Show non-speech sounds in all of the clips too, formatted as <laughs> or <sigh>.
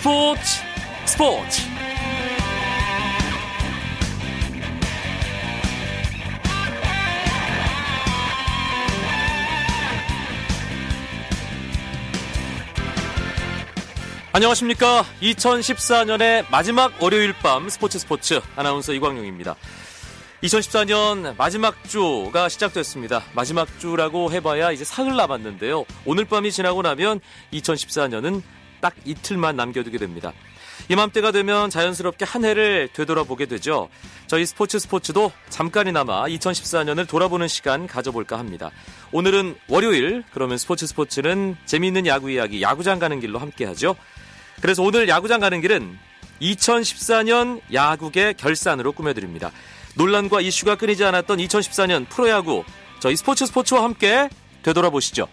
스포츠 스포츠 안녕하십니까 2014년의 마지막 월요일 밤 스포츠 스포츠 아나운서 이광용입니다 2014년 마지막 주가 시작됐습니다. 마지막 주라고 해봐야 이제 사흘 남았는데요. 오늘 밤이 지나고 나면 2014년은 딱 이틀만 남겨두게 됩니다. 이맘때가 되면 자연스럽게 한 해를 되돌아보게 되죠. 저희 스포츠 스포츠도 잠깐이나마 2014년을 돌아보는 시간 가져볼까 합니다. 오늘은 월요일, 그러면 스포츠 스포츠는 재미있는 야구 이야기, 야구장 가는 길로 함께 하죠. 그래서 오늘 야구장 가는 길은 2014년 야구의 결산으로 꾸며드립니다. 논란과 이슈가 끊이지 않았던 2014년 프로야구 저희 스포츠 스포츠와 함께 되돌아보시죠.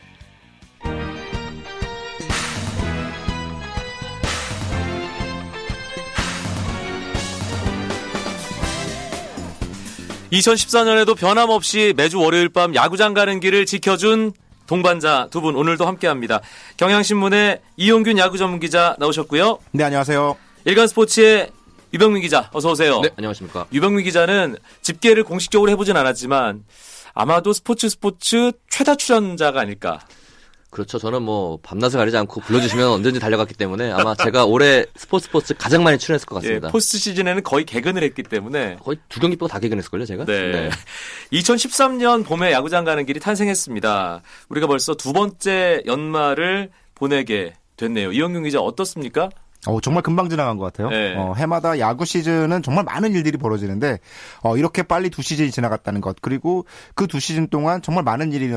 (2014년에도) 변함없이 매주 월요일 밤 야구장 가는 길을 지켜준 동반자 두 분 오늘도 함께합니다. 경향신문의 이용균 야구 전문 기자 나오셨고요. 네 안녕하세요. 일간 스포츠의 유병민 기자 어서 오세요. 네, 안녕하십니까. 유병민 기자는 집계를 공식적으로 해보진 않았지만 아마도 스포츠 스포츠 최다 출연자가 아닐까. 그렇죠. 저는 뭐 밤낮을 가리지 않고 불러주시면 언제든지 달려갔기 때문에 아마 제가 올해 스포츠 스포츠 가장 많이 출연했을 것 같습니다. 예, 포스트 시즌에는 거의 개근을 했기 때문에 거의 두 경기 빼고 다 개근했을걸요, 제가? 네. 네. <laughs> 2013년 봄에 야구장 가는 길이 탄생했습니다. 우리가 벌써 두 번째 연말을 보내게 됐네요. 이영균 기자 어떻습니까? 어, 정말 금방 지나간 것 같아요. 네. 어, 해마다 야구 시즌은 정말 많은 일들이 벌어지는데 어, 이렇게 빨리 두 시즌이 지나갔다는 것 그리고 그 두 시즌 동안 정말 많은 일이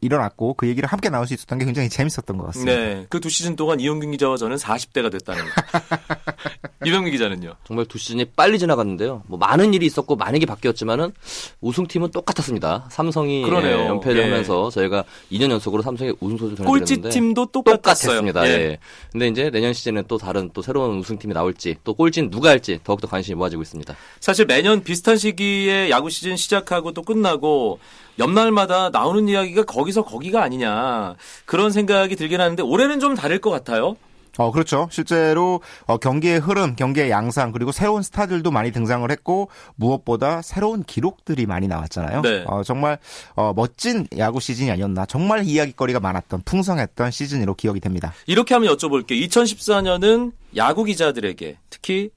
일어났고 그 얘기를 함께 나눌 수 있었던 게 굉장히 재밌었던 것 같습니다. 네, 그 두 시즌 동안 이용균 기자와 저는 40대가 됐다는 거. <laughs> 이병민 기자는요? 정말 두 시즌이 빨리 지나갔는데요. 뭐 많은 일이 있었고 많은 게 바뀌었지만은 우승팀은 똑같았습니다. 삼성이 그러네요. 연패를 예. 하면서 저희가 2년 연속으로 삼성의 우승 소식을 전해드렸는데 꼴찌 팀도 똑같았어요. 똑같았습니다. 예. 예. 근데 이제 내년 시즌은 또 다른 다른 또 새로운 우승팀이 나올지 또 꼴찌는 누가 할지 더욱더 관심이 모아지고 있습니다. 사실 매년 비슷한 시기에 야구 시즌 시작하고 또 끝나고 옆날마다 나오는 이야기가 거기서 거기가 아니냐 그런 생각이 들긴 하는데 올해는 좀 다를 것 같아요. 어, 그렇죠. 실제로 어, 경기의 흐름, 경기의 양상, 그리고 새로운 스타들도 많이 등장을 했고 무엇보다 새로운 기록들이 많이 나왔잖아요. 네. 어, 정말 어, 멋진 야구 시즌이 아니었나. 정말 이야기거리가 많았던 풍성했던 시즌으로 기억이 됩니다. 이렇게 하면 여쭤볼게요. 2014년은 야구 기자들에게 특히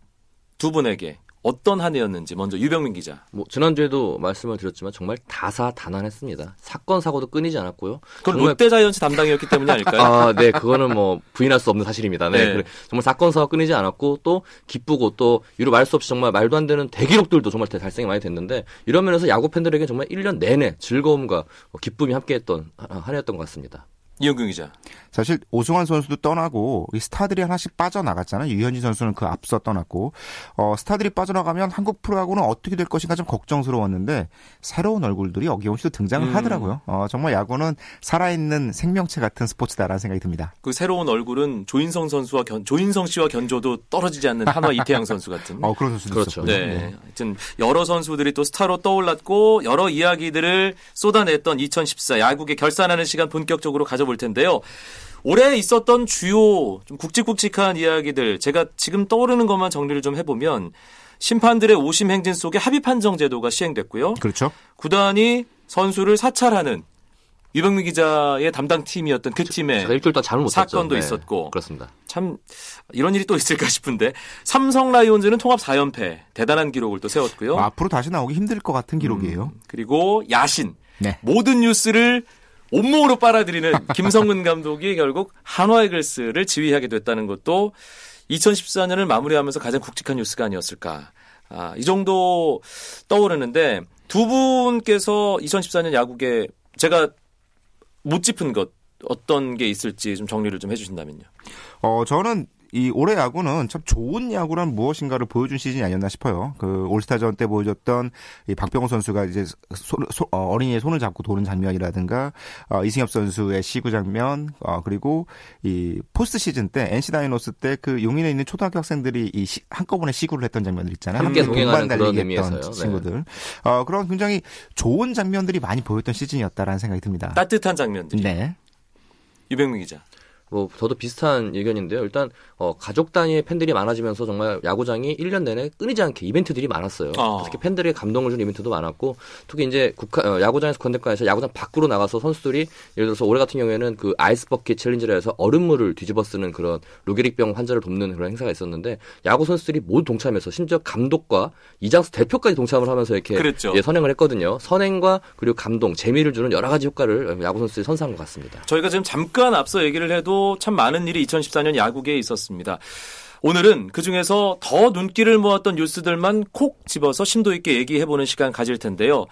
두 분에게 어떤 한 해였는지 먼저 유병민 기자. 뭐 지난주에도 말씀을 드렸지만 정말 다사다난했습니다. 사건 사고도 끊이지 않았고요. 그건 정말... 롯데자이언츠 담당이었기 때문이 아닐까요? <laughs> 아, 네, 그거는 뭐 부인할 수 없는 사실입니다. 네, 네. 정말 사건 사고 끊이지 않았고 또 기쁘고 또 이루 말수 없이 정말 말도 안 되는 대기록들도 정말 달성이 많이 됐는데 이런 면에서 야구 팬들에게 정말 1년 내내 즐거움과 기쁨이 함께했던 한 해였던 것 같습니다. 이영경 기자. 사실 오승환 선수도 떠나고 이 스타들이 하나씩 빠져나갔잖아요. 유현진 선수는 그 앞서 떠났고 어, 스타들이 빠져나가면 한국 프로야구는 어떻게 될 것인가 좀 걱정스러웠는데 새로운 얼굴들이 어김없이 등장을 음. 하더라고요. 어, 정말 야구는 살아있는 생명체 같은 스포츠다라는 생각이 듭니다. 그 새로운 얼굴은 조인성 선수와 견, 조인성 씨와 견줘도 떨어지지 않는 한화 <laughs> 이태양 선수 같은. 어 그런 선수도 그렇죠. 네. 네. 하여튼 여러 선수들이 또 스타로 떠올랐고 여러 이야기들을 쏟아냈던 2014 야구계 결산하는 시간 본격적으로 가져 볼 텐데요. 올해 있었던 주요 좀 굵직굵직한 이야기들 제가 지금 떠오르는 것만 정리를 좀 해보면 심판들의 오심 행진 속에 합의 판정 제도가 시행됐고요. 그렇죠. 구단이 선수를 사찰하는 유병민 기자의 담당 팀이었던 그 팀에 일주일 동안 잘못 사건도 네. 있었고 그렇습니다. 참 이런 일이 또 있을까 싶은데 삼성 라이온즈는 통합 4연패 대단한 기록을 또 세웠고요. 앞으로 다시 나오기 힘들 것 같은 기록이에요. 음, 그리고 야신 네. 모든 뉴스를 온몸으로 빨아들이는 <laughs> 김성근 감독이 결국 한화 이글스를 지휘하게 됐다는 것도 2014년을 마무리하면서 가장 굵직한 뉴스가 아니었을까. 아, 이 정도 떠오르는데 두 분께서 2014년 야구계 제가 못 짚은 것 어떤 게 있을지 좀 정리를 좀 해주신다면요. 어, 저는 이 올해 야구는 참 좋은 야구란 무엇인가를 보여준 시즌이 아니었나 싶어요. 그 올스타전 때 보여줬던 이 박병호 선수가 이제 소, 소, 어, 린이의 손을 잡고 도는 장면이라든가 어, 이승엽 선수의 시구 장면 어, 그리고 이 포스트 시즌 때 NC 다이노스 때 그 용인에 있는 초등학교 학생들이 이 시, 한꺼번에 시구를 했던 장면들 있잖아요. 함께 동행하는 그런 의미에서요. 네. 친구들. 네. 어, 그런 굉장히 좋은 장면들이 많이 보였던 시즌이었다라는 생각이 듭니다. 따뜻한 장면들. 네. 유병민 기자. 뭐 저도 비슷한 의견인데요. 일단 어, 가족 단위의 팬들이 많아지면서 정말 야구장이 1년 내내 끊이지 않게 이벤트들이 많았어요. 어. 특히 팬들에게 감동을 준 이벤트도 많았고 특히 이제 국가 어, 야구장에서 건대가에서 야구장 밖으로 나가서 선수들이 예를 들어서 올해 같은 경우에는 그 아이스 버킷 챌린지라 해서 얼음물을 뒤집어 쓰는 그런 루게릭병 환자를 돕는 그런 행사가 있었는데 야구 선수들이 모두 동참해서 심지어 감독과 이장수 대표까지 동참을 하면서 이렇게. 예, 선행을 했거든요. 선행과 그리고 감동, 재미를 주는 여러 가지 효과를 야구 선수들이 선사한 것 같습니다. 저희가 지금 잠깐 앞서 얘기를 해도 참 많은 일이 2014년 야구계에 있었습니다. 오늘은 그 중에서 더 눈길을 모았던 뉴스들만 콕 집어서 심도 있게 얘기해보는 시간 가질 텐데요.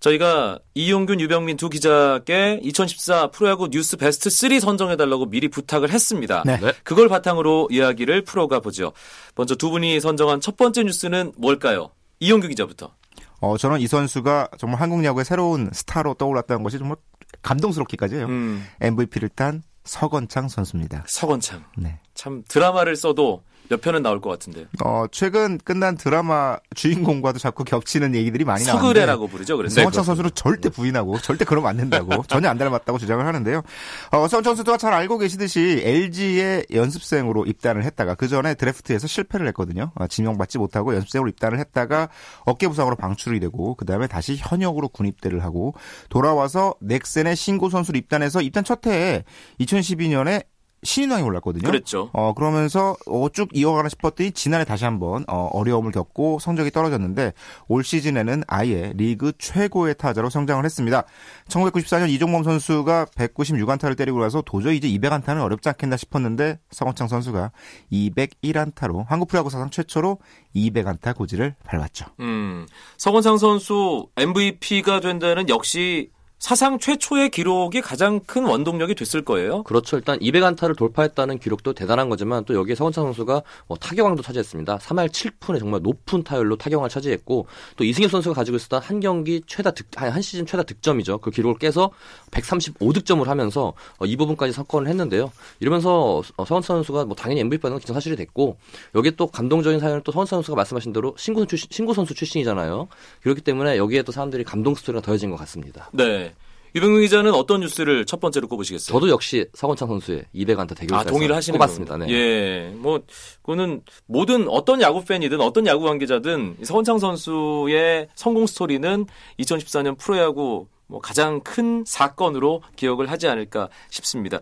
저희가 이용균, 유병민 두 기자께 2014 프로야구 뉴스 베스트 3 선정해달라고 미리 부탁을 했습니다. 네. 네. 그걸 바탕으로 이야기를 풀어가 보죠. 먼저 두 분이 선정한 첫 번째 뉴스는 뭘까요? 이용균 기자부터. 어, 저는 이 선수가 정말 한국 야구의 새로운 스타로 떠올랐다는 것이 정말 감동스럽기까지 해요. 음, MVP를 딴 서건창 선수입니다. 서건창. 네. 참 드라마를 써도 몇 편은 나올 것 같은데요. 어, 최근 끝난 드라마 주인공과도 자꾸 겹치는 얘기들이 많이 나오는데 서글해라고 부르죠. 그래서 서건창 선수는 절대 부인하고 절대 그러면 안 된다고 <laughs> 전혀 안 닮았다고 주장을 하는데요. 어, 서건창 선수가 잘 알고 계시듯이 LG의 연습생으로 입단을 했다가 그 전에 드래프트에서 실패를 했거든요. 어, 지명받지 못하고 연습생으로 입단을 했다가 어깨 부상으로 방출이 되고 그 다음에 다시 현역으로 군입대를 하고 돌아와서 넥센의 신고 선수로 입단해서 입단 첫 해에 2012년에 신인왕에 올랐거든요. 그랬죠. 어, 그러면서 어, 쭉 이어가나 싶었더니 지난해 다시 한번 어, 어려움을 겪고 성적이 떨어졌는데 올 시즌에는 아예 리그 최고의 타자로 성장을 했습니다. 1994년 이종범 선수가 196안타를 때리고 나서 도저히 이제 200안타는 어렵지 않겠나 싶었는데 서건창 선수가 201안타로 한국 프로야구 사상 최초로 200안타 고지를 밟았죠. 음, 서건창 선수 MVP가 된다는 역시 사상 최초의 기록이 가장 큰 원동력이 됐을 거예요. 그렇죠. 일단 200안타를 돌파했다는 기록도 대단한 거지만 또 여기에 서건창 선수가 뭐 타격왕도 차지했습니다. 3할 7푼의 정말 높은 타율로 타격왕을 차지했고 또 이승엽 선수가 가지고 있었던 한 경기 최다 득, 한, 한 시즌 최다 득점이죠. 그 기록을 깨서 135득점을 하면서 어, 이 부분까지 석권을 했는데요. 이러면서 어, 서건창 선수가 뭐 당연히 MVP 받는 건 기정사실이 됐고 여기에 또 감동적인 사연은 또 서건창 선수가 말씀하신 대로 신구 선수, 출신, 신구 선수 출신이잖아요. 그렇기 때문에 여기에 또 사람들이 감동 스토리가 더해진 것 같습니다. 네. 유병민 기자는 어떤 뉴스를 첫 번째로 꼽으시겠어요? 저도 역시 서건창 선수의 200안타 대결에서 아, 동의를 하시는 꼽았습니다. 네. 예. 뭐, 그거는 모든 어떤 야구 팬이든 어떤 야구 관계자든 서건창 선수의 성공 스토리는 2014년 프로야구 뭐 가장 큰 사건으로 기억을 하지 않을까 싶습니다.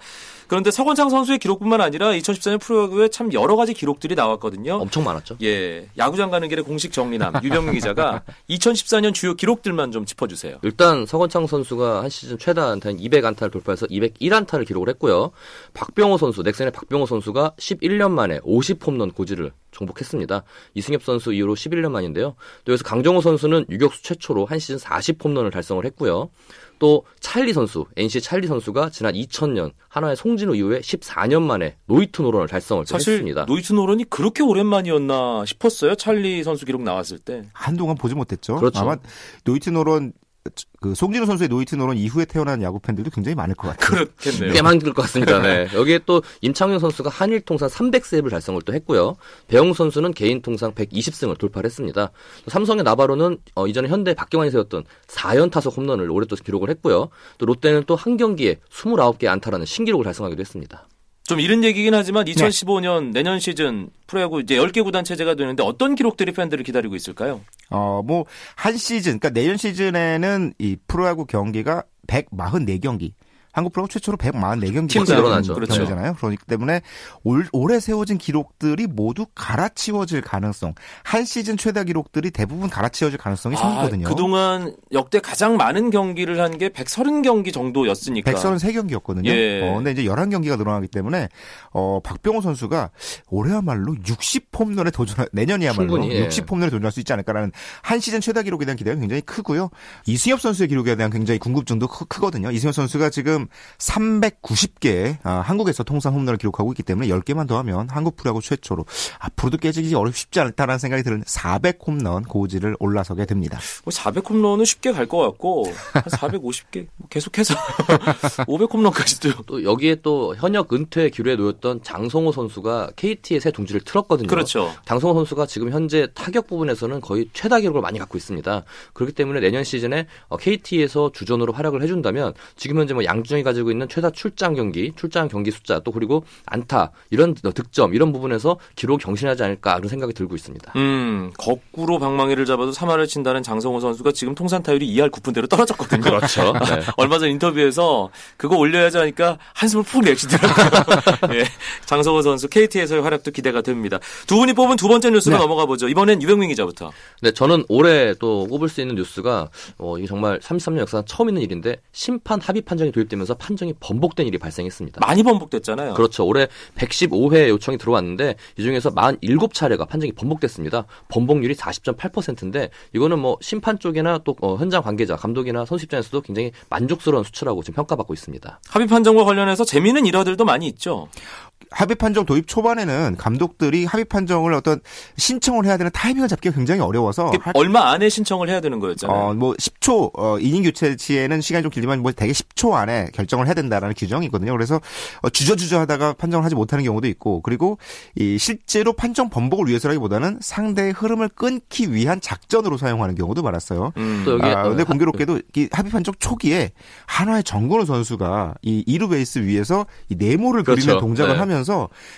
그런데 서건창 선수의 기록뿐만 아니라 2014년 프로야구에 참 여러 가지 기록들이 나왔거든요. 엄청 많았죠. 예. 야구장 가는 길에 공식 정리남 유병민 기자가 <laughs> 2014년 주요 기록들만 좀 짚어주세요. 일단 서건창 선수가 한 시즌 최다 안타인 200안타를 돌파해서 201안타를 기록을 했고요. 박병호 선수, 넥센의 박병호 선수가 11년 만에 50홈런 고지를 정복했습니다. 이승엽 선수 이후로 11년 만인데요. 또 여기서 강정호 선수는 유격수 최초로 한 시즌 40홈런을 달성을 했고요. 또 찰리 선수, NC 찰리 선수가 지난 2000년 한화의 송진우 이후에 14년 만에 노히트 노런을 달성을 또 사실 했습니다. 노히트 노런이 그렇게 오랜만이었나 싶었어요. 찰리 선수 기록 나왔을 때. 한동안 보지 못했죠. 그렇죠. 아마 노히트 노런 그 송진우 선수의 노히트 노런 이후에 태어난 야구 팬들도 굉장히 많을 것 같아요. 그렇겠네요. 꽤 많을 것 같습니다. 네. 여기에 또 임창용 선수가 한일 통산 300세이브를 달성을 또 했고요. 배영수 선수는 개인 통상 120승을 돌파를 했습니다. 또 삼성의 나바로는 어, 이전에 현대 박경환이 세웠던 4연 타석 홈런을 올해 또 기록을 했고요. 또 롯데는 또 한 경기에 29개 안타라는 신기록을 달성하기도 했습니다. 좀 이른 얘기긴 하지만 2015년 내년 시즌 프로야구 이제 10개 구단 체제가 되는데 어떤 기록들이 팬들을 기다리고 있을까요? 어, 뭐, 한 시즌, 그러니까 내년 시즌에는 이 프로야구 경기가 144경기. 한국 프로야구 최초로 144경기. 팀수 늘어나죠. 경기잖아요. 그렇기 때문에 올, 올해 세워진 기록들이 모두 갈아치워질 가능성. 한 시즌 최다 기록들이 대부분 갈아치워질 가능성이 생기거든요. 아, 그동안 역대 가장 많은 경기를 한 게 130경기 정도였으니까. 133경기였거든요. 예. 어, 근데 이제 11경기가 늘어나기 때문에, 어, 박병호 선수가 올해야말로 60홈런에 도전할, 내년이야말로 충분히, 예. 60홈런에 도전할 수 있지 않을까라는 한 시즌 최다 기록에 대한 기대가 굉장히 크고요. 이승엽 선수의 기록에 대한 굉장히 궁금증도 크, 크거든요. 이승엽 선수가 지금 390개, 아, 한국에서 통산 홈런을 기록하고 있기 때문에 10개만 더 하면 한국 프로야구 최초로 앞으로도 깨지기 어렵 쉽지 않다라는 생각이 드는 400 홈런 고지를 올라서게 됩니다. 뭐 400 홈런은 쉽게 갈 것 같고 한 450개 뭐 계속해서 <laughs> 500 홈런까지도 또 여기에 또 현역 은퇴 기로에 놓였던 장성호 선수가 KT의 새 둥지를 틀었거든요. 그렇죠. 장성호 선수가 지금 현재 타격 부분에서는 거의 최다 기록을 많이 갖고 있습니다. 그렇기 때문에 내년 시즌에 KT에서 주전으로 활약을 해준다면 지금 현재 뭐 양준 혁 박주영이 가지고 있는 최다 출장 경기, 출장 경기 숫자 또 그리고 안타 이런 득점 이런 부분에서 기록 경신하지 않을까 그런 생각이 들고 있습니다. 음, 거꾸로 방망이를 잡아도 3할을 친다는 장성호 선수가 지금 통산 타율이 2할 9푼대로 떨어졌거든요. 그렇죠. <laughs> 네. 얼마 전 인터뷰에서 그거 올려야지 하니까 한숨을 푹 내쉬더라고요. <laughs> 예, 장성호 선수 KT에서의 활약도 기대가 됩니다. 두 분이 뽑은 두 번째 뉴스로 네. 넘어가 보죠. 이번엔 유병민 기자부터. 네, 저는 올해 또 꼽을 수 있는 뉴스가 어, 이게 정말 33년 역사상 처음 있는 일인데 심판 합의 판정이 도입되면 서 판정이 번복된 일이 발생했습니다. 많이 번복됐잖아요. 그렇죠. 올해 115회 요청이 들어왔는데 이 중에서 47차례가 판정이 번복됐습니다. 번복률이 40.8%인데 이거는 뭐 심판 쪽이나 또 어, 현장 관계자, 감독이나 선수 입장에서도 굉장히 만족스러운 수치라고 지금 평가받고 있습니다. 합의 판정과 관련해서 재미있는 일화들도 많이 있죠. 합의 판정 도입 초반에는 감독들이 합의 판정을 어떤 신청을 해야 되는 타이밍을 잡기가 굉장히 어려워서 얼마 안에 신청을 해야 되는 거였잖아요. 어, 뭐 10초 어, 이닝 교체 시에는 시간이 좀 길지만 뭐 대개 10초 안에 결정을 해야 된다라는 규정이 있거든요. 그래서 어, 주저주저 하다가 판정을 하지 못하는 경우도 있고 그리고 이 실제로 판정 번복을 위해서라기보다는 상대의 흐름을 끊기 위한 작전으로 사용하는 경우도 많았어요. 음. 또 여기 아, 근데 어, 공교롭게도 이 합의 판정 초기에 한화의 정근우 선수가 이 2루 베이스 위에서 이 네모를 그렇죠. 그리는 동작을 네. 하면서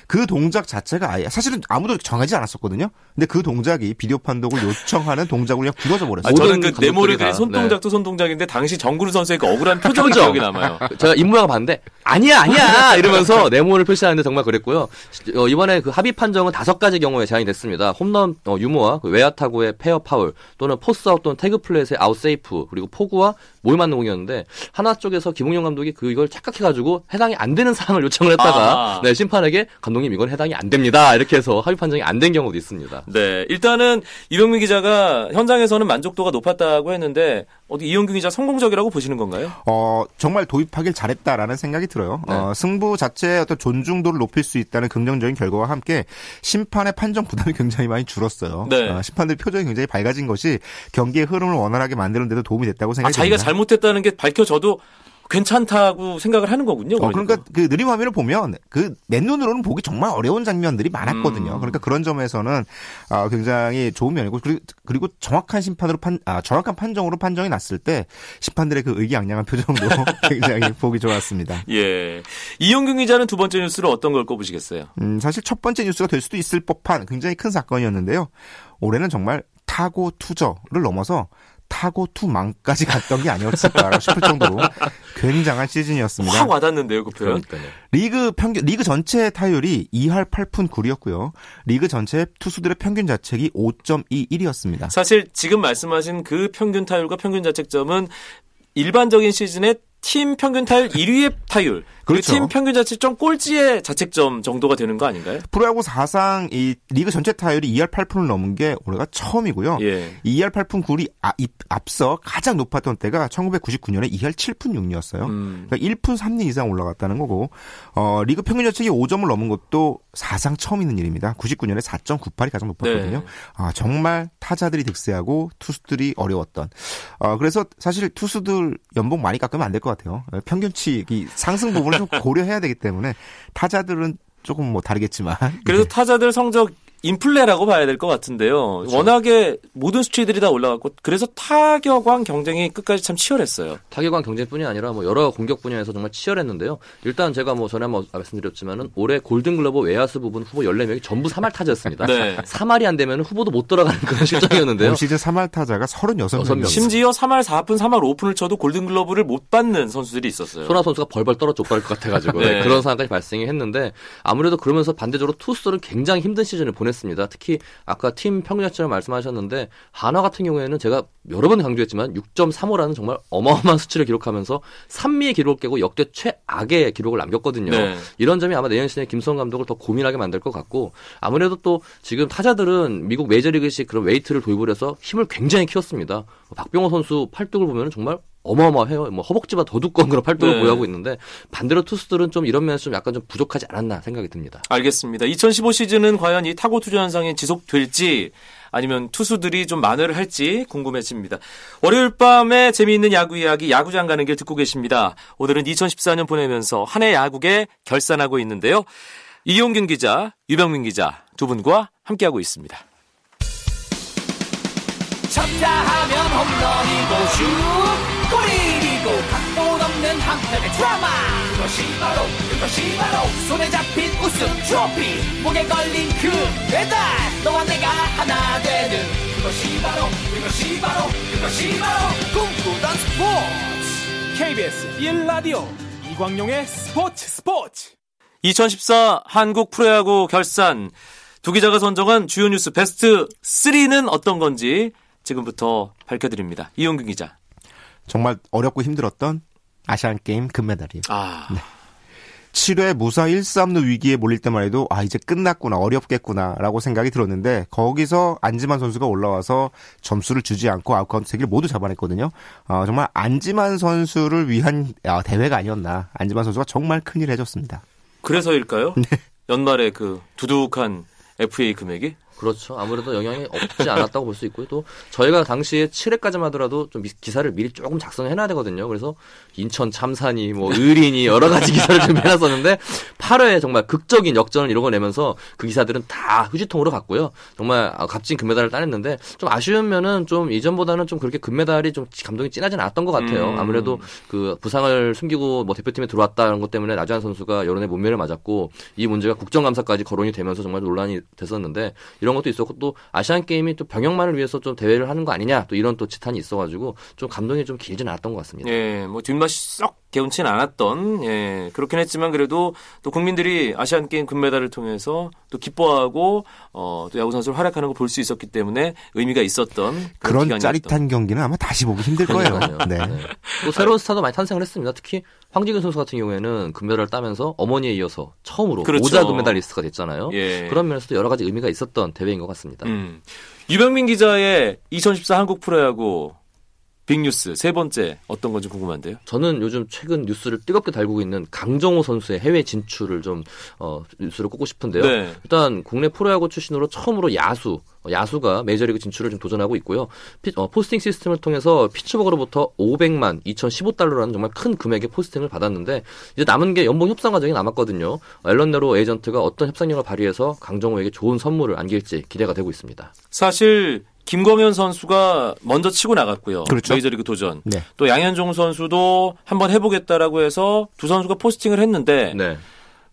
그 동작 자체가 아예 사실은 아무도 정하지 않았었거든요. 근데 그 동작이 비디오 판독을 요청하는 동작으로 그냥 굳어져 버렸어요. 아, 저는 그 네모를 감독들이 다, 그린 손동작도 손동작인데 당시 정근우 선수의 그 억울한 표정이 표정. 기억이 남아요. <laughs> 제가 임무가 봤는데 아니야 아니야 이러면서 <laughs> 네모를 표시하는데 정말 그랬고요. 어, 이번에 그 합의 판정은 다섯 가지 경우에 제한이 됐습니다. 홈런 어, 유무와 그 외야 타구의 페어 파울 또는 포스아웃 또는 태그 플레이의 아웃 세이프 그리고 포구와 몸에 맞는 공이었는데 한화 쪽에서 김응용 감독이 그 이걸 착각해가지고 해당이 안 되는 사항을 요청을 했다가 아. 네, 심판에게 감독님 이건 해당이 안 됩니다 이렇게 해서 합의 판정이 안 된 경우도 있습니다. 네, 일단은 유병민 기자가 현장에서는 만족도가 높았다고 했는데 어디 이용균 기자 성공적이라고 보시는 건가요? 어, 정말 도입하길 잘했다라는 생각이 들어요. 네. 어, 승부 자체의 어떤 존중도를 높일 수 있다는 긍정적인 결과와 함께 심판의 판정 부담이 굉장히 많이 줄었어요. 네. 어, 심판들 표정이 굉장히 밝아진 것이 경기의 흐름을 원활하게 만드는 데도 도움이 됐다고 아, 생각이 자기가 듭니다. 잘못했다는 게 밝혀져도 괜찮다고 생각을 하는 거군요. 어, 그러니까 그 느림 화면을 보면 그 맨눈으로는 보기 정말 어려운 장면들이 많았거든요. 음. 그러니까 그런 점에서는 아, 굉장히 좋은 면이고 그리고, 그리고 정확한 심판으로 판, 아, 정확한 판정으로 판정이 났을 때 심판들의 그 의기양양한 표정도 <laughs> 굉장히 보기 좋았습니다. 예. 이용균 기자는 두 번째 뉴스를 어떤 걸 꼽으시겠어요? 음, 사실 첫 번째 뉴스가 될 수도 있을 법한 굉장히 큰 사건이었는데요. 올해는 정말 타고 투저를 넘어서 타고 투망까지 갔던 게 아니었을까 싶을 정도로 굉장한 시즌이었습니다. 확 와닿는데요, 그 표현. 그러니까요. 리그 평균 리그 전체 타율이 2할 8푼 9리였고요. 리그 전체 투수들의 평균 자책이 5.21이었습니다. 사실 지금 말씀하신 그 평균 타율과 평균 자책점은 일반적인 시즌의 팀 평균 타율 1위의 타율, 그렇죠. 팀 평균 자책점 꼴찌의 자책점 정도가 되는 거 아닌가요? 프로야구 사상 이 리그 전체 타율이 2할 8푼을 넘은 게 올해가 처음이고요. 예. 2할 8푼 9리 아, 이- 앞서 가장 높았던 때가 1999년에 2할 7푼 6리였어요. 음. 그러니까 1푼 3리 이상 올라갔다는 거고 어, 리그 평균 자책이 5점을 넘은 것도 사상 처음 있는 일입니다. 99년에 4.98이 가장 높았거든요. 네. 아, 정말 타자들이 득세하고 투수들이 어려웠던. 어, 그래서 사실 투수들 연봉 많이 깎으면 안 될 것 같아요. 어, 평균치 이 상승 부분을 좀 고려해야 되기 때문에 타자들은 조금 뭐 다르겠지만. 그래서 타자들 성적 인플레라고 봐야 될 것 같은데요. 그렇죠. 워낙에 모든 수치들이 다 올라갔고 그래서 타격왕 경쟁이 끝까지 참 치열했어요. 타격왕 경쟁뿐이 아니라 뭐 여러 공격 분야에서 정말 치열했는데요. 일단 제가 뭐 전에 한번 말씀드렸지만은 올해 골든글러브 외야수 부분 후보 14명이 전부 3할 타자였습니다. 네. <laughs> 3할이 안 되면 후보도 못 들어가는 그런 <laughs> 실정이었는데요. 올 시즌 3할 타자가 36명. 여섯 명. 심지어 3할 4푼, 3할 5푼을 쳐도 골든글러브를 못 받는 선수들이 있었어요. 소나 선수가 벌벌 떨어 족발할 것 같아가지고 <laughs> 네. 네, 그런 상황까지 발생이 했는데 아무래도 그러면서 반대적으로 투수들은 굉장히 힘든 시즌을 보냈 습니다. 특히 아까 팀 평균자처럼 말씀하셨는데 한화 같은 경우에는 제가 여러 번 강조했지만 6.35라는 정말 어마어마한 수치를 기록하면서 3미의 기록을 깨고 역대 최악의 기록을 남겼거든요. 네. 이런 점이 아마 내년 시즌에 김성 감독을 더 고민하게 만들 것 같고 아무래도 또 지금 타자들은 미국 메이저리그식 그런 웨이트를 도입을 해서 힘을 굉장히 키웠습니다. 박병호 선수 팔뚝을 보면 정말 어마어마해요. 뭐 허벅지보다 더 두꺼운 그런 팔뚝을 네. 보유하고 있는데 반대로 투수들은 좀 이런 면에서 좀 약간 좀 부족하지 않았나 생각이 듭니다. 알겠습니다. 2015 시즌은 과연 이 타고 투저 현상이 지속될지 아니면 투수들이 좀 만회를 할지 궁금해집니다. 월요일 밤에 재미있는 야구 이야기 야구장 가는 길 듣고 계십니다. 오늘은 2014년 보내면서 한 해 야구계 결산하고 있는데요. 이용균 기자, 유병민 기자 두 분과 함께하고 있습니다. 쳤다 하면 홈런이고 슛 골이고 각본 없는 한 편의 드라마. 그것이 바로 그것이 바로 손에 잡힌 우승 트로피. 목에 걸린 그 배달 너와 내가 하나 되는. 그것이 바로 그것이 바로 그것이 바로 꿈꾸던 스포츠. KBS 1라디오 이광용의 스포츠 스포츠. 2014 한국 프로야구 결산. 두 기자가 선정한 주요 뉴스 베스트 3는 어떤 건지 지금부터 밝혀드립니다. 이용균 기자. 정말 어렵고 힘들었던 아시안 게임 금메달이에요. 아, 7회 무사 1, 3루 위기에 몰릴 때만 해도 아 이제 끝났구나 어렵겠구나라고 생각이 들었는데 거기서 안지만 선수가 올라와서 점수를 주지 않고 아웃카운트 세 개를 모두 잡아냈거든요. 어, 정말 안지만 선수를 위한 아, 대회가 아니었나. 안지만 선수가 정말 큰일 해줬습니다. 그래서일까요? 연말에 그 두둑한 FA 금액이? 그렇죠. 아무래도 영향이 없지 않았다고 볼 수 있고요. 또 저희가 당시에 7회까지만 하더라도 좀 미- 기사를 미리 조금 작성해 놔야 되거든요. 그래서 인천 참사니 뭐 의린이 여러 가지 기사를 좀 해놨었는데 8회에 정말 극적인 역전을 이뤄내면서 그 기사들은 다 휴지통으로 갔고요. 정말 아, 값진 금메달을 따냈는데 좀 아쉬운 면은 좀 이전보다는 좀 그렇게 금메달이 좀 감동이 진하진 않았던 것 같아요. 음. 아무래도 그 부상을 숨기고 뭐 대표팀에 들어왔다는 것 때문에 나주한 선수가 여론의 문매를 맞았고 이 문제가 국정감사까지 거론이 되면서 정말 논란이 됐었는데 이런 것도 있었고 또 아시안 게임이 또 병역만을 위해서 좀 대회를 하는 거 아니냐 또 이런 또 지탄이 있어가지고 좀 감동이 좀 길진 않았던 것 같습니다. 예, 뭐 뒷맛이 썩 개운치는 않았던, 예, 그렇긴 했지만 그래도 또 국민들이 아시안 게임 금메달을 통해서 또 기뻐하고, 어, 또 야구 선수를 활약하는 걸 볼 수 있었기 때문에 의미가 있었던 그런, 그런. 짜릿한 경기는 아마 다시 보기 힘들 거예요. 네. 네. 또 새로운 스타도 많이 탄생을 했습니다. 특히 황재균 선수 같은 경우에는 금메달을 따면서 어머니에 이어서 처음으로 그렇죠. 모자 금메달리스트가 됐잖아요. 예. 그런 면에서도 여러 가지 의미가 있었던 대회인 것 같습니다. 음. 유병민 기자의 2014 한국 프로야구 빅뉴스 세 번째 어떤 건지 궁금한데요. 저는 요즘 최근 뉴스를 뜨겁게 달구고 있는 강정호 선수의 해외 진출을 좀 어, 뉴스를 꼽고 싶은데요. 네. 일단 국내 프로야구 출신으로 처음으로 야수 어, 야수가 메이저리그 진출을 좀 도전하고 있고요. 피- 어, 포스팅 시스템을 통해서 피츠버그로부터 500만 2,015달러라는 정말 큰 금액의 포스팅을 받았는데 이제 남은 게 연봉 협상 과정이 남았거든요. 어, 앨런 네로 에이전트가 어떤 협상력을 발휘해서 강정호에게 좋은 선물을 안길지 기대가 되고 있습니다. 사실 김광현 선수가 먼저 치고 나갔고요. 그렇죠. 메이저리그 도전. 네. 또 양현종 선수도 한번 해보겠다라고 해서 두 선수가 포스팅을 했는데 네.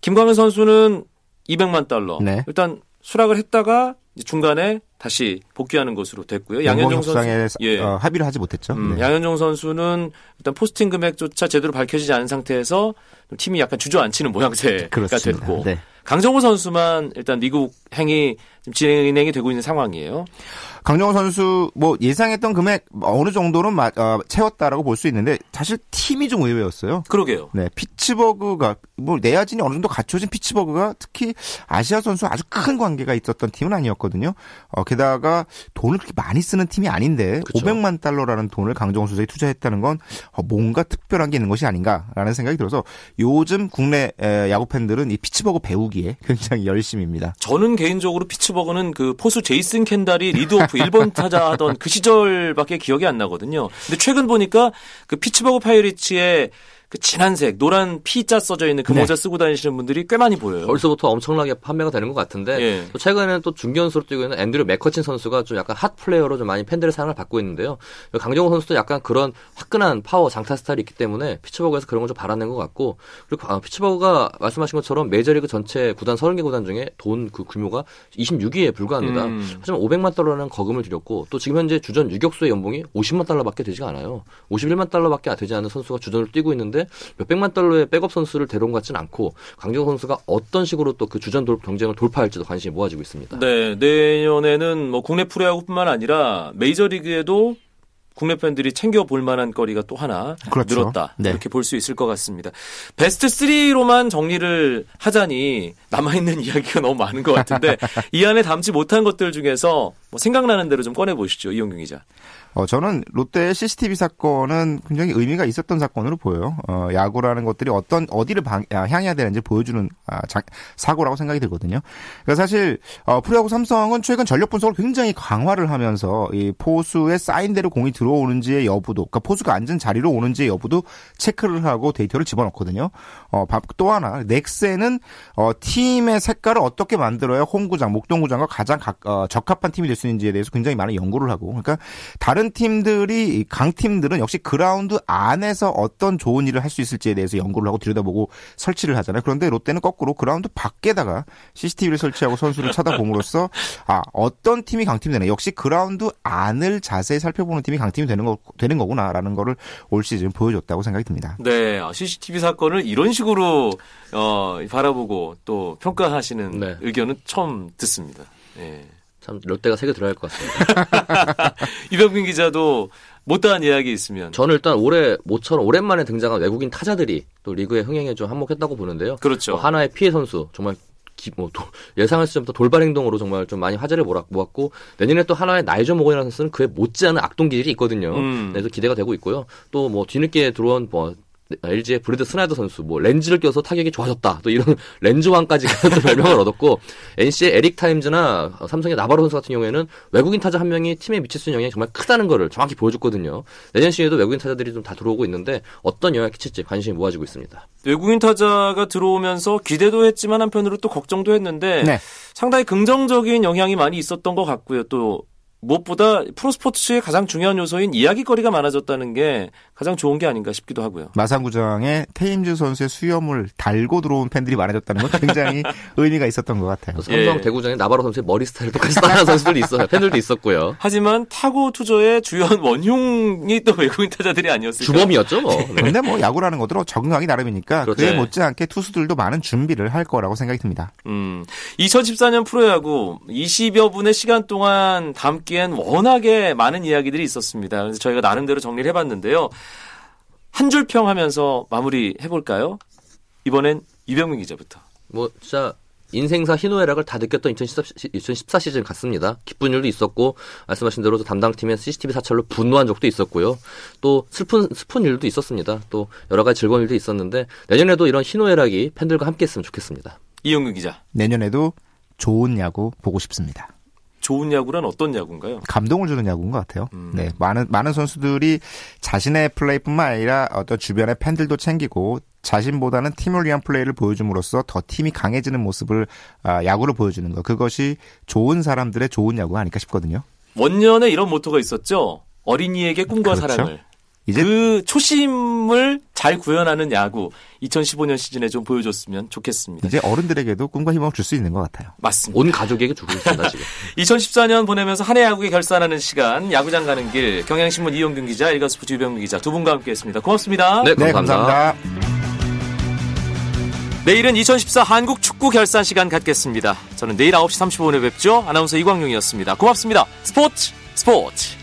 김광현 선수는 200만 달러. 네. 일단 수락을 했다가 중간에 다시 복귀하는 것으로 됐고요. 양현종 선수, 예. 어, 합의를 하지 못했죠. 음, 네. 양현종 선수는 일단 포스팅 금액조차 제대로 밝혀지지 않은 상태에서 좀 팀이 약간 주저앉히는 모양새가 그렇습니다. 됐고 네. 강정호 선수만 일단 미국 행이 지금 진행이 되고 있는 상황이에요. 강정호 선수 뭐 예상했던 금액 어느 정도는 마- 어, 채웠다라고 볼 수 있는데 사실 팀이 좀 의외였어요. 그러게요. 네, 피츠버그가 뭐 내야진이 어느 정도 갖춰진 피츠버그가 특히 아시아 선수 아주 큰 관심이 있었던 팀은 아니었거든요. 어, 게다가 돈을 그렇게 많이 쓰는 팀이 아닌데 그쵸. 500만 달러라는 돈을 강정호 선수에 투자했다는 건 어, 뭔가 특별한 게 있는 것이 아닌가라는 생각이 들어서 요즘 국내 에, 야구 팬들은 이 피츠버그 배우기에 <laughs> 굉장히 열심입니다. 저는 개인적으로 피츠버그는 그 포수 제이슨 캔달이 리드오프 1번 타자 하던 그 시절밖에 기억이 안 나거든요. 근데 최근 보니까 그 피츠버그 파이리츠의 그 진한색 노란 P자 써져 있는 그 네. 모자 쓰고 다니시는 분들이 꽤 많이 보여요. 벌써부터 엄청나게 판매가 되는 것 같은데 예. 또 최근에는 또 중견수로 뛰고 있는 앤드류 맥커친 선수가 좀 약간 핫 플레이어로 좀 많이 팬들의 사랑을 받고 있는데요. 강정호 선수도 약간 그런 화끈한 파워 장타 스타일이 있기 때문에 피츠버그에서 그런 걸 좀 바라낸 것 같고 그리고 아, 피츠버그가 말씀하신 것처럼 메이저리그 전체 구단 30개 구단 중에 돈 그 규모가 26위에 불과합니다. 음. 하지만 500만 달러라는 거금을 들였고 또 지금 현재 주전 유격수의 연봉이 50만 달러밖에 되지가 않아요. 51만 달러밖에 되지 않은 선수가 주전을 뛰고 있는데 몇백만 달러의 백업 선수를 데려온 것 같지는 않고 강정호 선수가 어떤 식으로 또 그 주전 돌- 경쟁을 돌파할지도 관심이 모아지고 있습니다. 네, 내년에는 뭐 국내 프로야구뿐만 아니라 메이저리그에도 국내 팬들이 챙겨 볼 만한 거리가 또 하나 그렇죠. 늘었다. 네. 이렇게 볼 수 있을 것 같습니다. 베스트 3로만 정리를 하자니 남아 있는 <laughs> 이야기가 너무 많은 것 같은데 이 안에 담지 못한 것들 중에서 뭐 생각나는 대로 좀 꺼내 보시죠. 이용경 기자. 어, 저는 롯데의 CCTV 사건은 굉장히 의미가 있었던 사건으로 보여요. 어, 야구라는 것들이 어떤, 어디를 방, 아, 향해야 되는지 보여주는, 아, 자- 사고라고 생각이 들거든요. 그러니까 사실, 어, 프로야구 삼성은 최근 전력 분석을 굉장히 강화를 하면서 이 포수의 사인대로 공이 들어오는지의 여부도, 그러니까 포수가 앉은 자리로 오는지의 여부도 체크를 하고 데이터를 집어넣거든요. 어, 바- 또 하나, 넥센은, 어, 팀의 색깔을 어떻게 만들어야 홈구장, 목동구장과 가장 각- 어, 적합한 팀이 될 수수 있는지에 대해서 굉장히 많은 연구를 하고 그러니까 다른 팀들이 강팀들은 역시 그라운드 안에서 어떤 좋은 일을 할 수 있을지에 대해서 연구를 하고 들여다보고 설치를 하잖아요. 그런데 롯데는 거꾸로 그라운드 밖에다가 CCTV를 설치하고 선수를 쳐다봄으로써 아 어떤 팀이 강팀이 되나 역시 그라운드 안을 자세히 살펴보는 팀이 강팀이 되는 거 되는 거구나라는 거를 올 시즌 보여줬다고 생각이 듭니다. 네, CCTV 사건을 이런 식으로 어, 바라보고 또 평가하시는 네. 의견은 처음 듣습니다. 예. 참 롯데가 세게 들어갈 것 같습니다. <laughs> 이병민 기자도 못다한 이야기 있으면 저는 일단 올해 모처럼 오랜만에 등장한 외국인 타자들이 또 리그의 흥행에 좀 한몫했다고 보는데요. 그렇죠. 뭐 한화의 피에 선수 정말 기- 뭐 도- <laughs> 예상할 수 없던 돌발 행동으로 정말 좀 많이 화제를 모았- 모았고 내년에 또 한화의 나이저 모건이라는 선수는 그에 못지않은 악동 기질이 있거든요. 음. 그래서 기대가 되고 있고요. 또 뭐 뒤늦게 들어온 뭐 LG의 브래드 스나이더 선수 뭐 렌즈를 껴서 타격이 좋아졌다. 또 이런 <laughs> 렌즈왕까지 <laughs> 또 별명을 얻었고 NC의 에릭 타임즈나 삼성의 나바로 선수 같은 경우에는 외국인 타자 한 명이 팀에 미칠 수 있는 영향이 정말 크다는 거를 정확히 보여줬거든요. 내년 시즌에도 외국인 타자들이 좀 다 들어오고 있는데 어떤 영향을 끼칠지 관심이 모아지고 있습니다. 외국인 타자가 들어오면서 기대도 했지만 한편으로 또 걱정도 했는데 네. 상당히 긍정적인 영향이 많이 있었던 것 같고요. 또 무엇보다 프로스포츠의 가장 중요한 요소인 이야기거리가 많아졌다는 게 가장 좋은 게 아닌가 싶기도 하고요. 마산구장에 테임즈 선수의 수염을 달고 들어온 팬들이 많아졌다는 건 굉장히 <laughs> 의미가 있었던 것 같아요. 또 삼성 예. 대구장에 나바로 선수의 머리 스타일을 똑같이 따라하는 선수들이 있어요. 팬들도 있었고요. 하지만 타고 투저의 주요한 원흉이 또 외국인 타자들이 아니었을까. 주범이었죠, 뭐. 네. 근데 뭐 야구라는 것으로 적응하기 나름이니까 그렇죠. 그에 네. 못지않게 투수들도 많은 준비를 할 거라고 생각이 듭니다. 음, 2014년 프로야구 20여 분의 시간 동안 담기 엔 워낙에 많은 이야기들이 있었습니다. 그래서 저희가 나름대로 정리를 해봤는데요. 한 줄 평 하면서 마무리 해볼까요? 이번엔 이병민 기자부터. 뭐 진짜 인생사 희노애락을 다 느꼈던 2014, 2014 시즌 같습니다. 기쁜 일도 있었고 말씀하신 대로 또 담당팀의 CCTV 사찰로 분노한 적도 있었고요. 또 슬픈 슬픈 일도 있었습니다. 또 여러 가지 즐거운 일도 있었는데 내년에도 이런 희노애락이 팬들과 함께했으면 좋겠습니다. 이용규 기자. 내년에도 좋은 야구 보고 싶습니다. 좋은 야구란 어떤 야구인가요? 감동을 주는 야구인 것 같아요. 음. 네, 많은 많은 선수들이 자신의 플레이뿐만 아니라 어떤 주변의 팬들도 챙기고 자신보다는 팀을 위한 플레이를 보여줌으로써 더 팀이 강해지는 모습을 아, 야구를 보여주는 것 그것이 좋은 사람들의 좋은 야구가 아닐까 싶거든요. 원년에 이런 모토가 있었죠. 어린이에게 꿈과 그렇죠. 사랑을. 이제 그 초심을 잘 구현하는 야구 2015년 시즌에 좀 보여줬으면 좋겠습니다. 이제 어른들에게도 꿈과 희망을 줄 수 있는 것 같아요. 맞습니다. 온 가족에게 주고 있습니다 지금. <laughs> 2014년 보내면서 한 해 야구에 결산하는 시간 야구장 가는 길 경향신문 이용균 기자 일가스포츠 유병민 기자 두 분과 함께했습니다. 고맙습니다. 네, 네, 감사합니다. 감사합니다. 내일은 2014 한국 축구 결산 시간 갖겠습니다. 저는 내일 9시 35분에 뵙죠. 아나운서 이광용이었습니다. 고맙습니다. 스포츠 스포츠